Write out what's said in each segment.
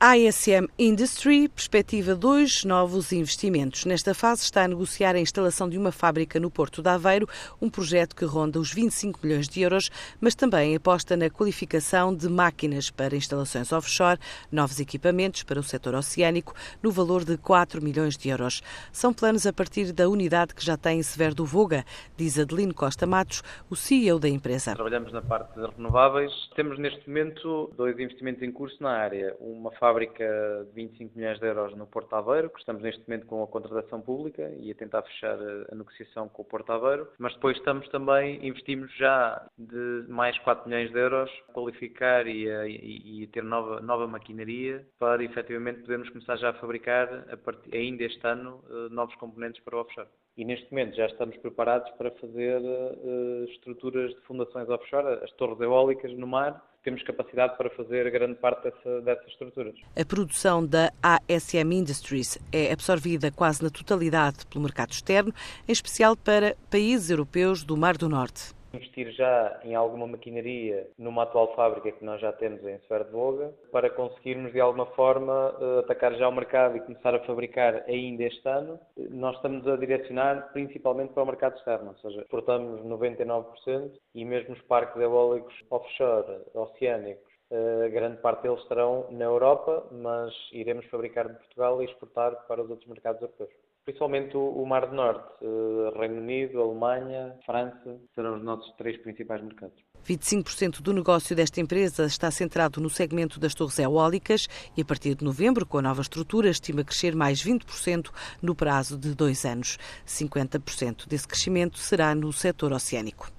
A ISM Industry perspectiva dois novos investimentos. Nesta fase está a negociar a instalação de uma fábrica no Porto de Aveiro, um projeto que ronda os 25 milhões de euros, mas também aposta na qualificação de máquinas para instalações offshore, novos equipamentos para o setor oceânico, no valor de 4 milhões de euros. São planos a partir da unidade que já tem em Severo do Voga, diz Adelino Costa Matos, o CEO da empresa. Trabalhamos na parte das renováveis. Temos neste momento dois investimentos em curso na área. Um uma fábrica de 25 milhões de euros no Porto Aveiro, que estamos neste momento com a contratação pública e a tentar fechar a, negociação com o Porto Aveiro, mas depois estamos também, investimos já de mais 4 milhões de euros a qualificar e a, e, e ter nova, nova maquinaria para efetivamente podermos começar já a fabricar, a ainda este ano, eh, novos componentes para o offshore. E neste momento já estamos preparados para fazer uh, estruturas de fundações offshore, as torres eólicas no mar, temos capacidade para fazer grande parte dessa, dessas estruturas. A produção da ASM Industries é absorvida quase na totalidade pelo mercado externo, em especial para países europeus do Mar do Norte investir já em alguma maquinaria numa atual fábrica que nós já temos em Sfer de Voga, para conseguirmos de alguma forma eh, atacar já o mercado e começar a fabricar ainda este ano. Nós estamos a direcionar principalmente para o mercado externo, ou seja, exportamos 99% e mesmo os parques eólicos offshore, oceânicos, eh, grande parte deles estarão na Europa, mas iremos fabricar em Portugal e exportar para os outros mercados europeus. Principalmente o, Mar do Norte, eh, Reino Unido, Alemanha, França, serão os nossos três principais mercados. 25% do negócio desta empresa está centrado no segmento das torres eólicas e, a partir de novembro, com a nova estrutura, estima crescer mais 20% no prazo de dois anos. 50% desse crescimento será no setor oceânico.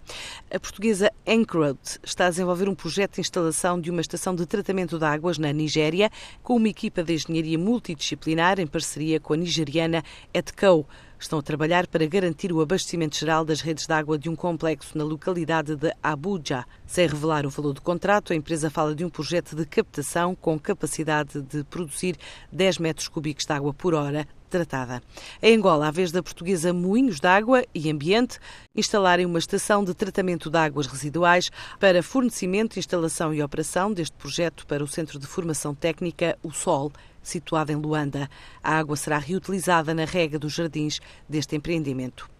A portuguesa Encroad está a desenvolver um projeto de instalação de uma estação de tratamento de águas na Nigéria, com uma equipa de engenharia multidisciplinar em parceria com a nigeriana Etco. Estão a trabalhar para garantir o abastecimento geral das redes de água de um complexo na localidade de Abuja. Sem revelar o valor do contrato, a empresa fala de um projeto de captação com capacidade de produzir 10 metros cúbicos de água por hora tratada. Em Angola, a vez da portuguesa Moinhos de Água e Ambiente instalarem uma estação de tratamento de águas residuais para fornecimento, instalação e operação deste projeto para o Centro de Formação Técnica, o SOL, situado em Luanda. A água será reutilizada na rega dos jardins deste empreendimento.